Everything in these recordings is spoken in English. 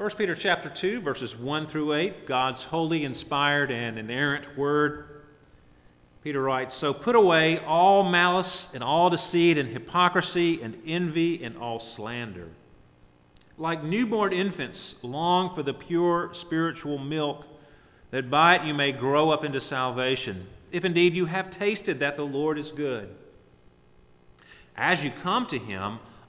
1 Peter chapter 2 verses 1 through 8, God's holy, inspired and inerrant word. Peter writes, "So put away all malice and all deceit and hypocrisy and envy and all slander. Like newborn infants, long for the pure spiritual milk, that by it you may grow up into salvation, if indeed you have tasted that the Lord is good." As you come to him,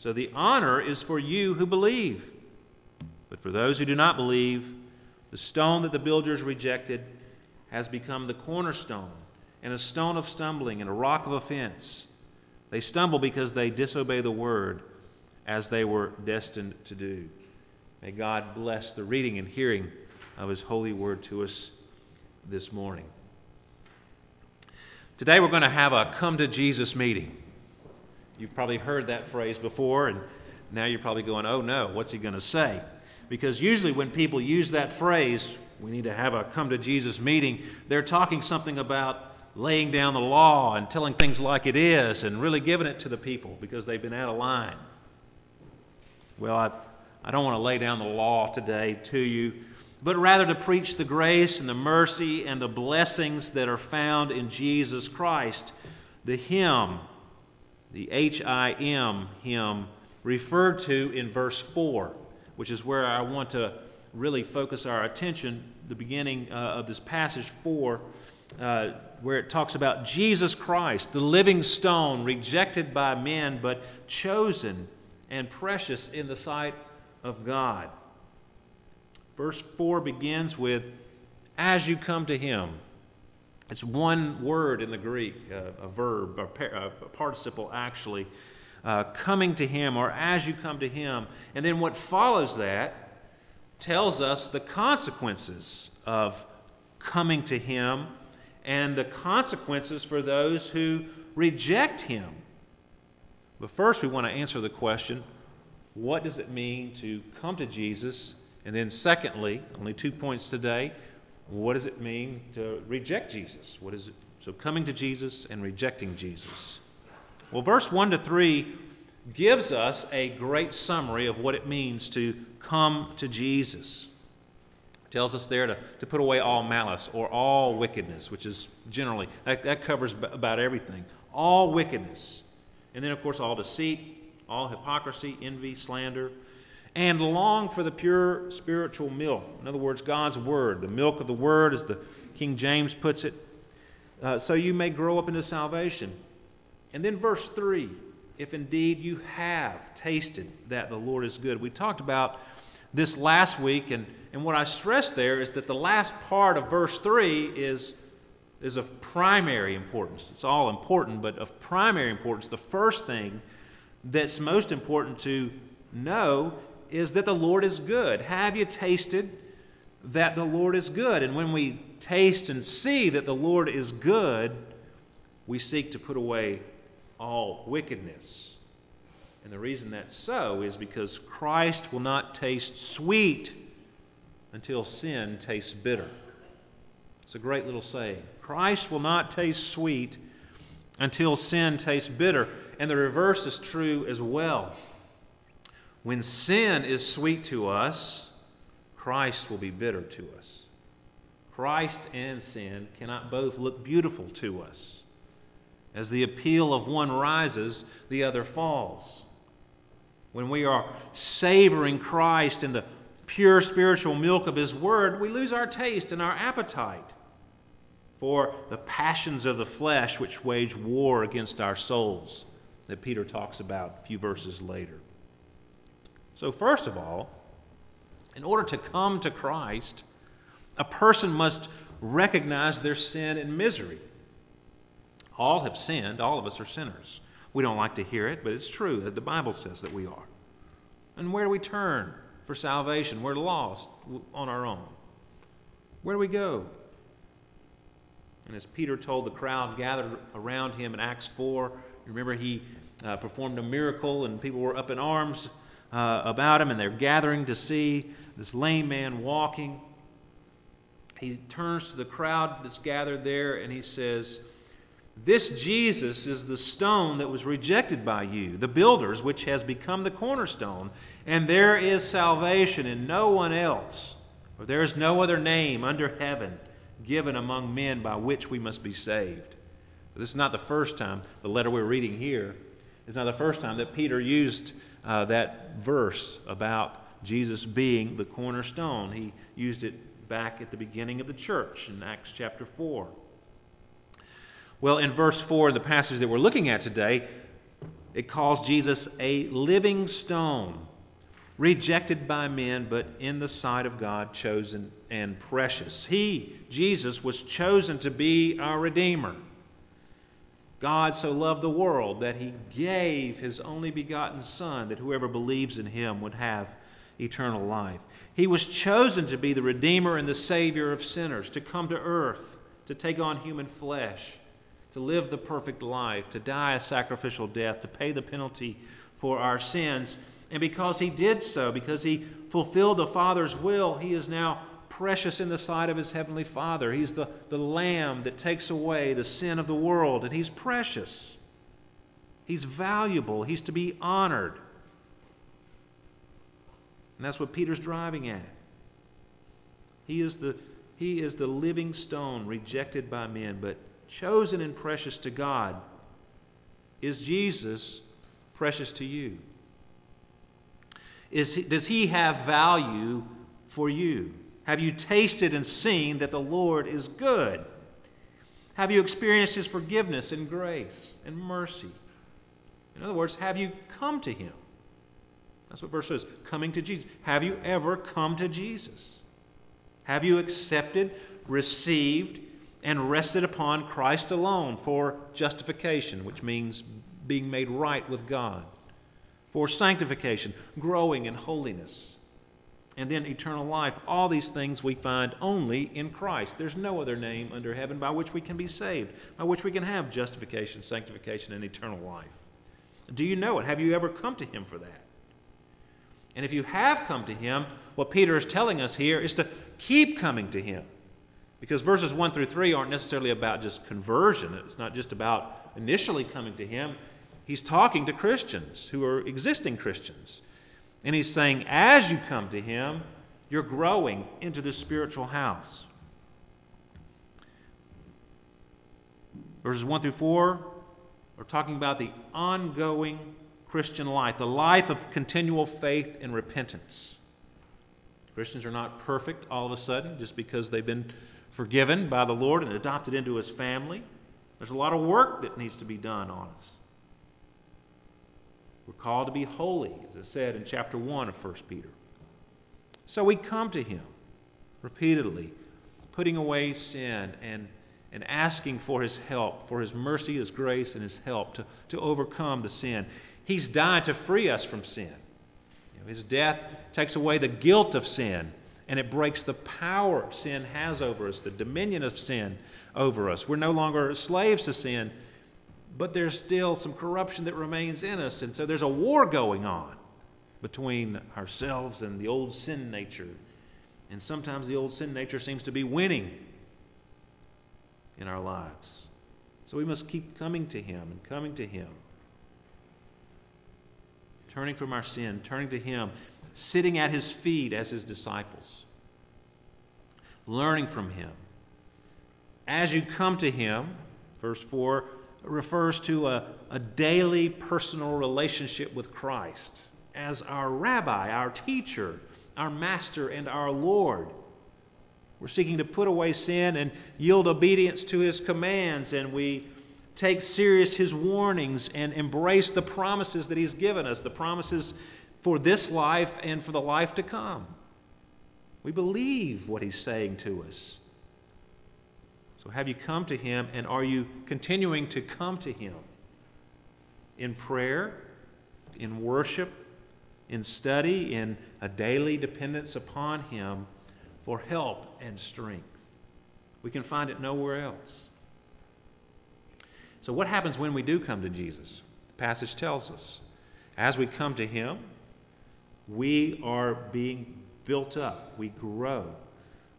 So the honor is for you who believe. But for those who do not believe, the stone that the builders rejected has become the cornerstone, and a stone of stumbling, and a rock of offense. They stumble because they disobey the word as they were destined to do. May God bless the reading and hearing of His holy word to us this morning. Today we're going to have a come to Jesus meeting. You've probably heard that phrase before, and now you're probably going, oh no, what's he going to say? Because usually when people use that phrase, we need to have a come to Jesus meeting, they're talking something about laying down the law and telling things like it is and really giving it to the people because they've been out of line. Well, I, I don't want to lay down the law today to you, but rather to preach the grace and the mercy and the blessings that are found in Jesus Christ. The hymn the H I M hymn referred to in verse 4, which is where I want to really focus our attention, the beginning uh, of this passage 4, uh, where it talks about Jesus Christ, the living stone, rejected by men, but chosen and precious in the sight of God. Verse 4 begins with, As you come to him. It's one word in the Greek, uh, a verb, a, par- a participle actually, uh, coming to Him or as you come to Him. And then what follows that tells us the consequences of coming to Him and the consequences for those who reject Him. But first, we want to answer the question what does it mean to come to Jesus? And then, secondly, only two points today what does it mean to reject Jesus? What is it? So coming to Jesus and rejecting Jesus. Well, verse 1 to 3 gives us a great summary of what it means to come to Jesus. It tells us there to, to put away all malice or all wickedness, which is generally, that, that covers about everything. All wickedness. And then, of course, all deceit, all hypocrisy, envy, slander, and long for the pure spiritual milk. In other words, God's Word. The milk of the Word, as the King James puts it, uh, so you may grow up into salvation. And then verse 3 if indeed you have tasted that the Lord is good. We talked about this last week, and, and what I stressed there is that the last part of verse 3 is, is of primary importance. It's all important, but of primary importance. The first thing that's most important to know is that the Lord is good. Have you tasted that the Lord is good? And when we taste and see that the Lord is good, we seek to put away all wickedness. And the reason that's so is because Christ will not taste sweet until sin tastes bitter. It's a great little saying. Christ will not taste sweet until sin tastes bitter. And the reverse is true as well. When sin is sweet to us, Christ will be bitter to us. Christ and sin cannot both look beautiful to us. As the appeal of one rises, the other falls. When we are savoring Christ in the pure spiritual milk of His Word, we lose our taste and our appetite for the passions of the flesh which wage war against our souls, that Peter talks about a few verses later. So, first of all, in order to come to Christ, a person must recognize their sin and misery. All have sinned, all of us are sinners. We don't like to hear it, but it's true that the Bible says that we are. And where do we turn for salvation? We're lost on our own. Where do we go? And as Peter told the crowd gathered around him in Acts 4, remember he uh, performed a miracle and people were up in arms uh, about him and they're gathering to see this lame man walking. He turns to the crowd that's gathered there and he says, This Jesus is the stone that was rejected by you, the builders, which has become the cornerstone. And there is salvation in no one else, for there is no other name under heaven given among men by which we must be saved. This is not the first time, the letter we're reading here is not the first time that Peter used uh, that verse about Jesus being the cornerstone. He used it back at the beginning of the church in Acts chapter 4. Well, in verse 4, the passage that we're looking at today, it calls Jesus a living stone, rejected by men, but in the sight of God, chosen and precious. He, Jesus, was chosen to be our Redeemer. God so loved the world that he gave his only begotten Son, that whoever believes in him would have eternal life. He was chosen to be the Redeemer and the Savior of sinners, to come to earth, to take on human flesh, to live the perfect life, to die a sacrificial death, to pay the penalty for our sins. And because he did so, because he fulfilled the Father's will, he is now precious in the sight of his heavenly Father. He's the, the Lamb that takes away the sin of the world, and he's precious. He's valuable. He's to be honored. And that's what Peter's driving at. He is the, he is the living stone rejected by men, but chosen and precious to God. Is Jesus precious to you? He, does he have value for you? Have you tasted and seen that the Lord is good? Have you experienced His forgiveness and grace and mercy? In other words, have you come to Him? That's what verse says coming to Jesus. Have you ever come to Jesus? Have you accepted, received, and rested upon Christ alone for justification, which means being made right with God, for sanctification, growing in holiness? And then eternal life. All these things we find only in Christ. There's no other name under heaven by which we can be saved, by which we can have justification, sanctification, and eternal life. Do you know it? Have you ever come to Him for that? And if you have come to Him, what Peter is telling us here is to keep coming to Him. Because verses 1 through 3 aren't necessarily about just conversion, it's not just about initially coming to Him. He's talking to Christians who are existing Christians. And he's saying, as you come to him, you're growing into the spiritual house. Verses 1 through 4 are talking about the ongoing Christian life, the life of continual faith and repentance. Christians are not perfect all of a sudden just because they've been forgiven by the Lord and adopted into his family. There's a lot of work that needs to be done on us. We're called to be holy, as I said in chapter 1 of 1 Peter. So we come to Him repeatedly, putting away sin and, and asking for His help, for His mercy, His grace, and His help to, to overcome the sin. He's died to free us from sin. You know, his death takes away the guilt of sin, and it breaks the power sin has over us, the dominion of sin over us. We're no longer slaves to sin but there's still some corruption that remains in us. And so there's a war going on between ourselves and the old sin nature. And sometimes the old sin nature seems to be winning in our lives. So we must keep coming to Him and coming to Him. Turning from our sin, turning to Him, sitting at His feet as His disciples, learning from Him. As you come to Him, verse 4, refers to a, a daily personal relationship with Christ as our rabbi, our teacher, our master, and our Lord. We're seeking to put away sin and yield obedience to his commands, and we take serious his warnings and embrace the promises that he's given us, the promises for this life and for the life to come. We believe what he's saying to us. So, have you come to Him, and are you continuing to come to Him in prayer, in worship, in study, in a daily dependence upon Him for help and strength. We can find it nowhere else. So, what happens when we do come to Jesus? The passage tells us. As we come to Him, we are being built up, we grow.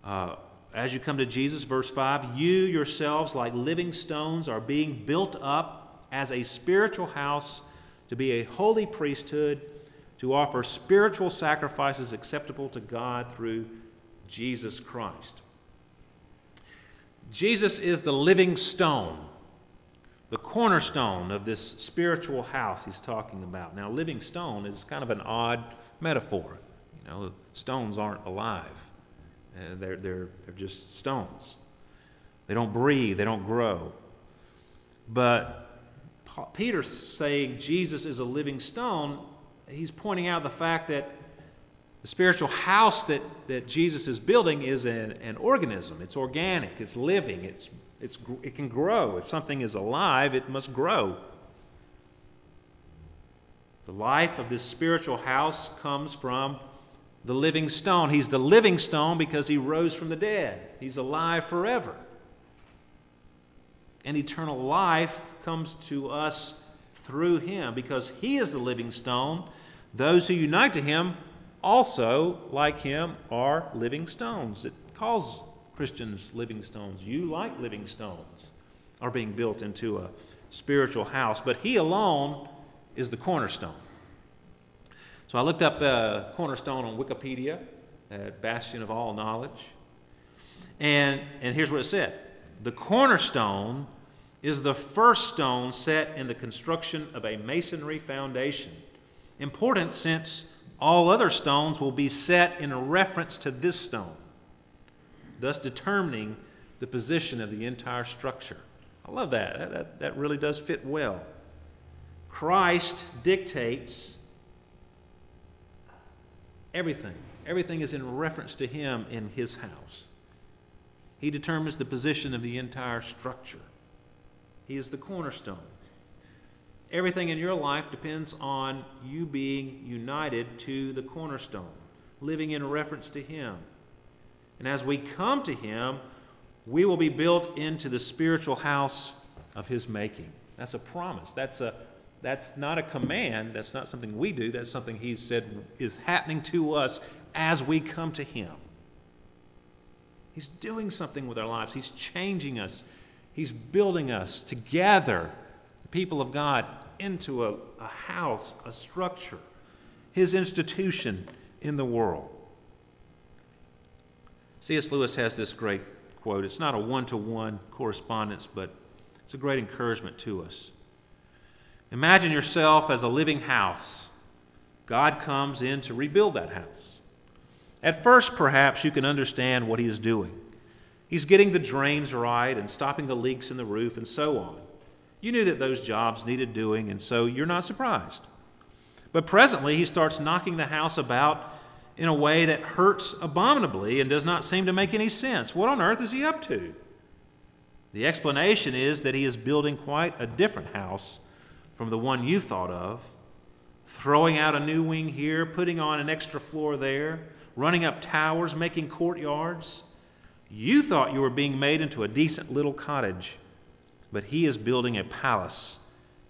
Uh, as you come to Jesus, verse 5, you yourselves, like living stones, are being built up as a spiritual house to be a holy priesthood, to offer spiritual sacrifices acceptable to God through Jesus Christ. Jesus is the living stone, the cornerstone of this spiritual house he's talking about. Now, living stone is kind of an odd metaphor. You know, stones aren't alive. Uh, they're, they're, just stones. They don't breathe, they don't grow. But Peter's saying Jesus is a living stone. He's pointing out the fact that the spiritual house that, that Jesus is building is an, an organism. It's organic, it's living, it's, it's, it can grow. If something is alive, it must grow. The life of this spiritual house comes from the living stone. He's the living stone because he rose from the dead. He's alive forever. And eternal life comes to us through him because he is the living stone. Those who unite to him also, like him, are living stones. It calls Christians living stones. You, like living stones, are being built into a spiritual house. But he alone is the cornerstone. So I looked up uh, cornerstone on Wikipedia, uh, bastion of all knowledge. And, and here's what it said The cornerstone is the first stone set in the construction of a masonry foundation. Important since all other stones will be set in reference to this stone, thus determining the position of the entire structure. I love that. That, that, that really does fit well. Christ dictates everything. Everything is in reference to Him in His house. He determines the position of the entire structure. He is the cornerstone. Everything in your life depends on you being united to the cornerstone, living in reference to Him. And as we come to Him, we will be built into the spiritual house of His making. That's a promise. That's, a, that's not a command. That's not something we do. That's something He said is happening to us as we come to Him. He's doing something with our lives, He's changing us, He's building us together, the people of God, into a, a house, a structure, His institution in the world. C.S. Lewis has this great quote. It's not a one to one correspondence, but it's a great encouragement to us. Imagine yourself as a living house. God comes in to rebuild that house. At first, perhaps you can understand what He is doing. He's getting the drains right and stopping the leaks in the roof and so on. You knew that those jobs needed doing, and so you're not surprised. But presently, he starts knocking the house about in a way that hurts abominably and does not seem to make any sense. What on earth is he up to? The explanation is that he is building quite a different house from the one you thought of, throwing out a new wing here, putting on an extra floor there, running up towers, making courtyards. You thought you were being made into a decent little cottage, but he is building a palace.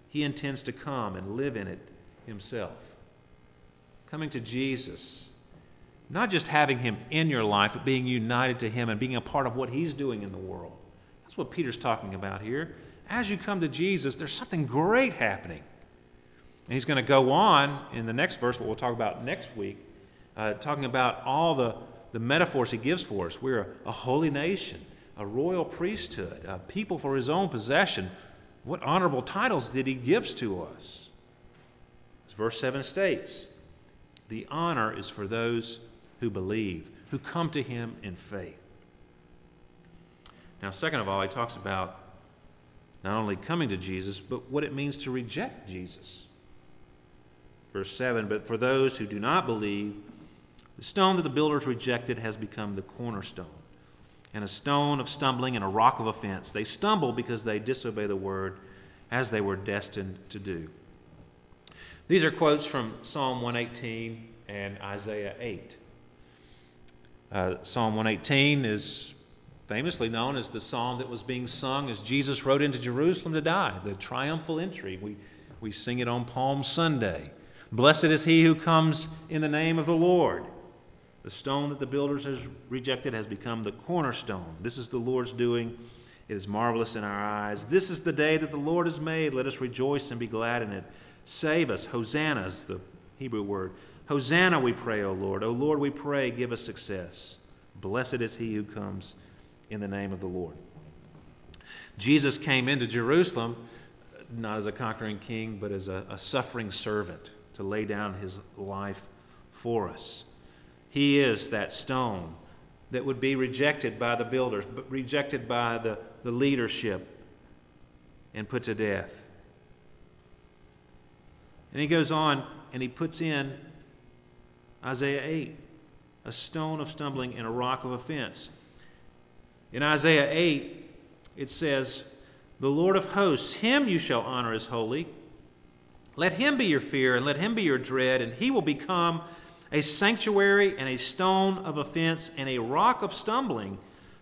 He intends to come and live in it himself. Coming to Jesus, not just having him in your life, but being united to him and being a part of what he's doing in the world. That's what Peter's talking about here. As you come to Jesus, there's something great happening. And he's going to go on in the next verse, what we'll talk about next week, uh, talking about all the the metaphors he gives for us. We're a, a holy nation, a royal priesthood, a people for his own possession. What honorable titles did he give to us? As verse 7 states, the honor is for those who believe, who come to him in faith. Now, second of all, he talks about not only coming to Jesus, but what it means to reject Jesus. Verse 7 But for those who do not believe, the stone that the builders rejected has become the cornerstone, and a stone of stumbling and a rock of offense. They stumble because they disobey the word as they were destined to do. These are quotes from Psalm 118 and Isaiah 8. Uh, psalm 118 is famously known as the psalm that was being sung as Jesus rode into Jerusalem to die, the triumphal entry. We, we sing it on Palm Sunday. Blessed is he who comes in the name of the Lord. The stone that the builders has rejected has become the cornerstone. This is the Lord's doing. It is marvelous in our eyes. This is the day that the Lord has made. Let us rejoice and be glad in it. Save us. Hosanna is the Hebrew word. Hosanna, we pray, O Lord. O Lord, we pray, give us success. Blessed is he who comes in the name of the Lord. Jesus came into Jerusalem not as a conquering king, but as a, a suffering servant to lay down his life for us. He is that stone that would be rejected by the builders, but rejected by the, the leadership, and put to death. And he goes on and he puts in Isaiah 8 a stone of stumbling and a rock of offense. In Isaiah 8, it says, The Lord of hosts, him you shall honor as holy. Let him be your fear, and let him be your dread, and he will become a sanctuary and a stone of offense and a rock of stumbling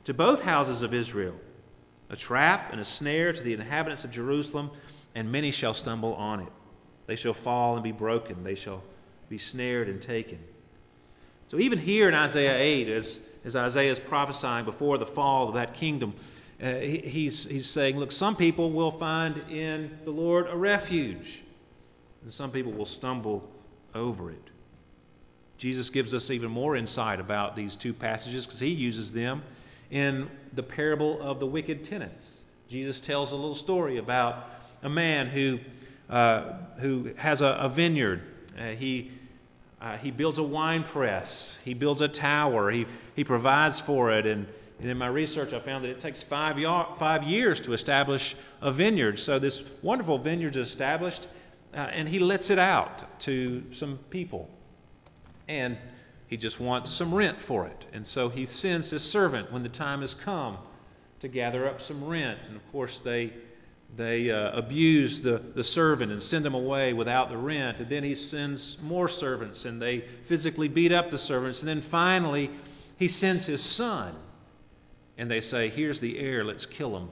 to both houses of Israel, a trap and a snare to the inhabitants of Jerusalem, and many shall stumble on it. They shall fall and be broken, they shall be snared and taken. So, even here in Isaiah 8, as, as Isaiah is prophesying before the fall of that kingdom, uh, he, he's, he's saying, Look, some people will find in the Lord a refuge, and some people will stumble over it. Jesus gives us even more insight about these two passages because he uses them in the parable of the wicked tenants. Jesus tells a little story about a man who, uh, who has a, a vineyard. Uh, he uh, he builds a wine press. He builds a tower. He, he provides for it. And, and in my research, I found that it takes five, five years to establish a vineyard. So this wonderful vineyard is established, uh, and he lets it out to some people. And he just wants some rent for it. And so he sends his servant when the time has come to gather up some rent. And of course, they they uh, abuse the, the servant and send him away without the rent. And then he sends more servants and they physically beat up the servants. And then finally, he sends his son. And they say, Here's the heir, let's kill him.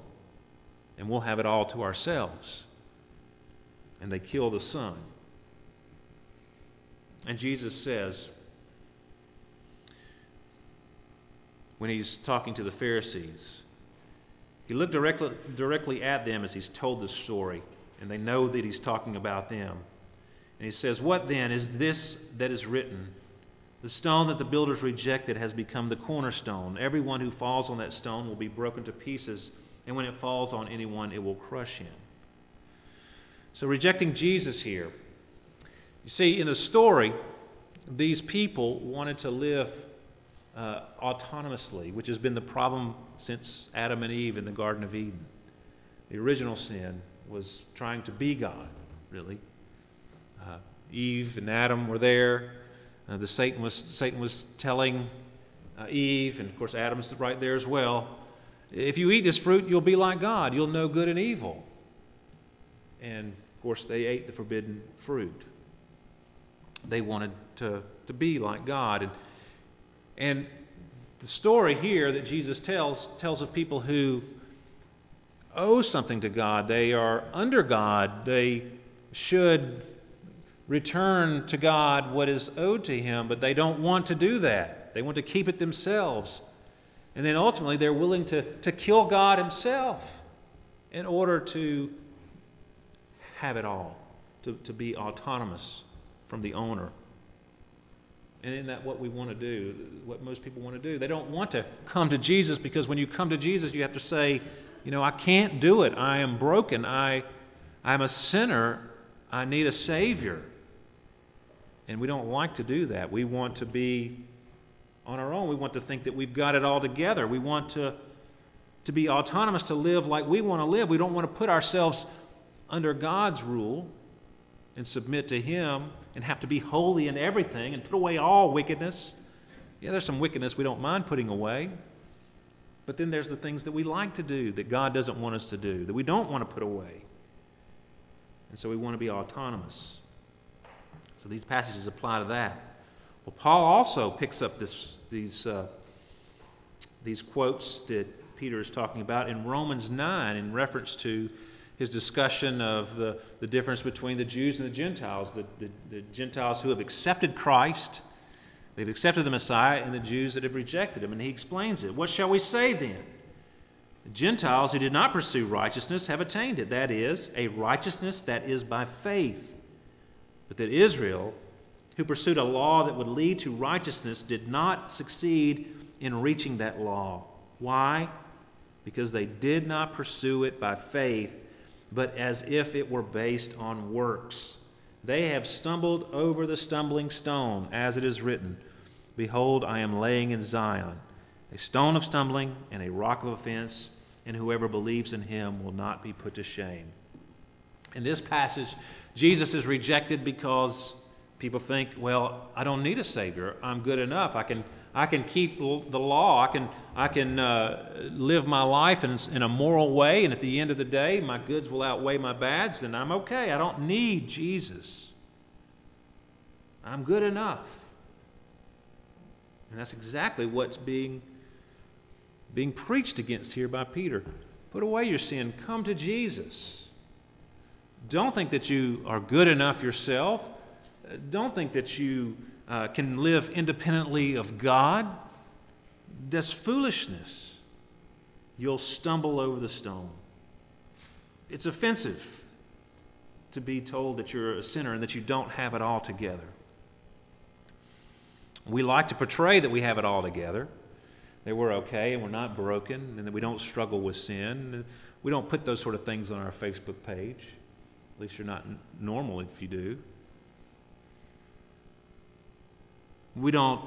And we'll have it all to ourselves. And they kill the son. And Jesus says, when he's talking to the Pharisees, he looked directly, directly at them as he's told this story, and they know that he's talking about them. And he says, What then is this that is written? The stone that the builders rejected has become the cornerstone. Everyone who falls on that stone will be broken to pieces, and when it falls on anyone, it will crush him. So, rejecting Jesus here. You see, in the story, these people wanted to live uh, autonomously, which has been the problem since Adam and Eve in the Garden of Eden. The original sin was trying to be God, really. Uh, Eve and Adam were there. Uh, the Satan was Satan was telling uh, Eve, and of course Adam's right there as well. If you eat this fruit, you'll be like God. You'll know good and evil. And of course, they ate the forbidden fruit. They wanted to, to be like God. And and the story here that Jesus tells tells of people who owe something to God. They are under God. They should return to God what is owed to Him, but they don't want to do that. They want to keep it themselves. And then ultimately, they're willing to, to kill God Himself in order to have it all, to, to be autonomous from the owner. And isn't that what we want to do? What most people want to do? They don't want to come to Jesus because when you come to Jesus, you have to say, you know, I can't do it. I am broken. I, I'm a sinner. I need a Savior. And we don't like to do that. We want to be on our own. We want to think that we've got it all together. We want to, to be autonomous, to live like we want to live. We don't want to put ourselves under God's rule and submit to Him and have to be holy in everything and put away all wickedness. Yeah, there's some wickedness we don't mind putting away. But then there's the things that we like to do that God doesn't want us to do, that we don't want to put away. And so we want to be autonomous. So these passages apply to that. Well, Paul also picks up this, these, uh, these quotes that Peter is talking about in Romans 9 in reference to his discussion of the, the difference between the Jews and the Gentiles, the, the, the Gentiles who have accepted Christ, they've accepted the Messiah, and the Jews that have rejected him. And he explains it. What shall we say then? The Gentiles who did not pursue righteousness have attained it, that is, a righteousness that is by faith. But that Israel, who pursued a law that would lead to righteousness, did not succeed in reaching that law. Why? Because they did not pursue it by faith but as if it were based on works. They have stumbled over the stumbling stone, as it is written Behold, I am laying in Zion a stone of stumbling and a rock of offense, and whoever believes in him will not be put to shame. In this passage, Jesus is rejected because people think, well, I don't need a Savior. I'm good enough. I can I can keep the law. I can, I can uh, live my life in, in a moral way, and at the end of the day, my goods will outweigh my bads, and I'm okay. I don't need Jesus. I'm good enough. And that's exactly what's being, being preached against here by Peter. Put away your sin, come to Jesus. Don't think that you are good enough yourself. Don't think that you uh, can live independently of God, that's foolishness. You'll stumble over the stone. It's offensive to be told that you're a sinner and that you don't have it all together. We like to portray that we have it all together, that we're okay and we're not broken, and that we don't struggle with sin. We don't put those sort of things on our Facebook page. At least you're not normal if you do. We don't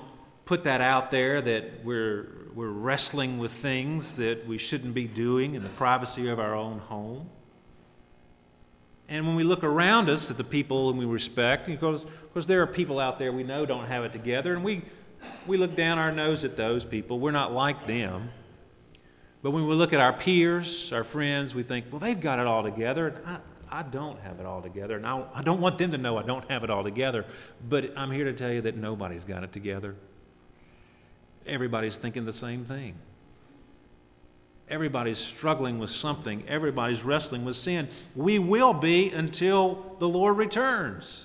put that out there that we're, we're wrestling with things that we shouldn't be doing in the privacy of our own home. And when we look around us at the people we respect, because, because there are people out there we know don't have it together, and we, we look down our nose at those people. We're not like them. But when we look at our peers, our friends, we think, well, they've got it all together. I, I don't have it all together. And I, I don't want them to know I don't have it all together. But I'm here to tell you that nobody's got it together. Everybody's thinking the same thing. Everybody's struggling with something. Everybody's wrestling with sin. We will be until the Lord returns,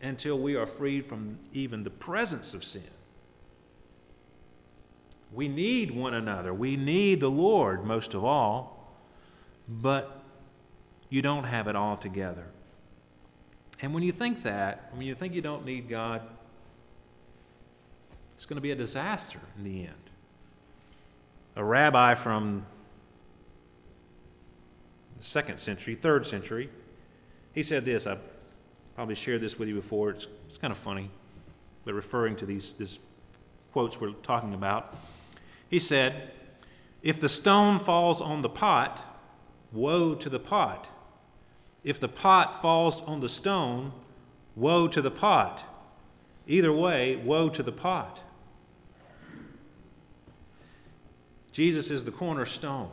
until we are freed from even the presence of sin. We need one another. We need the Lord most of all. But you don't have it all together. And when you think that, when you think you don't need God, it's going to be a disaster in the end. A rabbi from the second century, third century, he said this. I've probably shared this with you before. It's, it's kind of funny, but referring to these, these quotes we're talking about. He said, If the stone falls on the pot, woe to the pot. If the pot falls on the stone, woe to the pot. Either way, woe to the pot. Jesus is the cornerstone.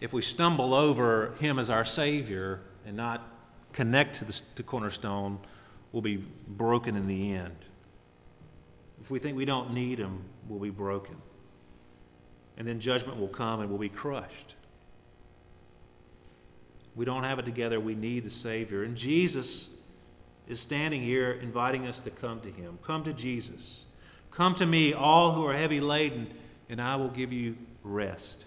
If we stumble over him as our Savior and not connect to the to cornerstone, we'll be broken in the end. If we think we don't need him, we'll be broken. And then judgment will come and we'll be crushed. We don't have it together. We need the Savior. And Jesus is standing here inviting us to come to Him. Come to Jesus. Come to me, all who are heavy laden, and I will give you rest.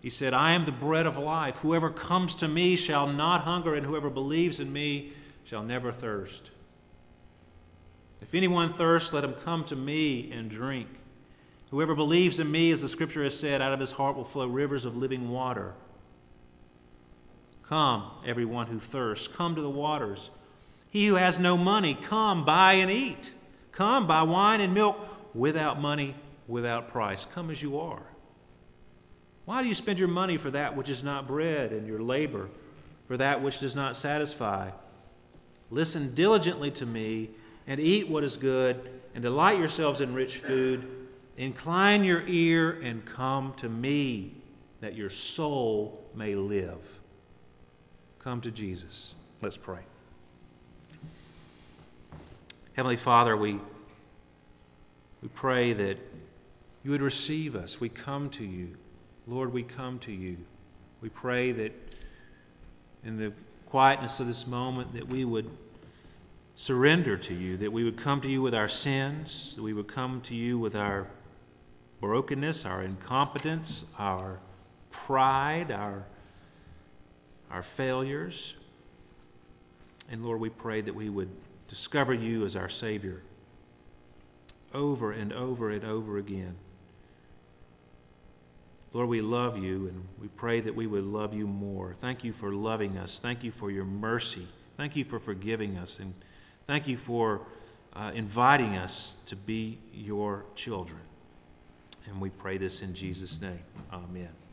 He said, I am the bread of life. Whoever comes to me shall not hunger, and whoever believes in me shall never thirst. If anyone thirsts, let him come to me and drink. Whoever believes in me, as the scripture has said, out of his heart will flow rivers of living water. Come, everyone who thirsts, come to the waters. He who has no money, come, buy and eat. Come, buy wine and milk without money, without price. Come as you are. Why do you spend your money for that which is not bread, and your labor for that which does not satisfy? Listen diligently to me, and eat what is good, and delight yourselves in rich food. Incline your ear and come to me, that your soul may live. Come to Jesus. Let's pray. Heavenly Father, we We pray that you would receive us. We come to you. Lord, we come to you. We pray that in the quietness of this moment that we would surrender to you, that we would come to you with our sins, that we would come to you with our brokenness, our incompetence, our pride, our, our failures. And Lord, we pray that we would discover you as our Savior over and over and over again. Lord, we love you and we pray that we would love you more. Thank you for loving us. Thank you for your mercy. Thank you for forgiving us. And thank you for uh, inviting us to be your children. And we pray this in Jesus' name. Amen.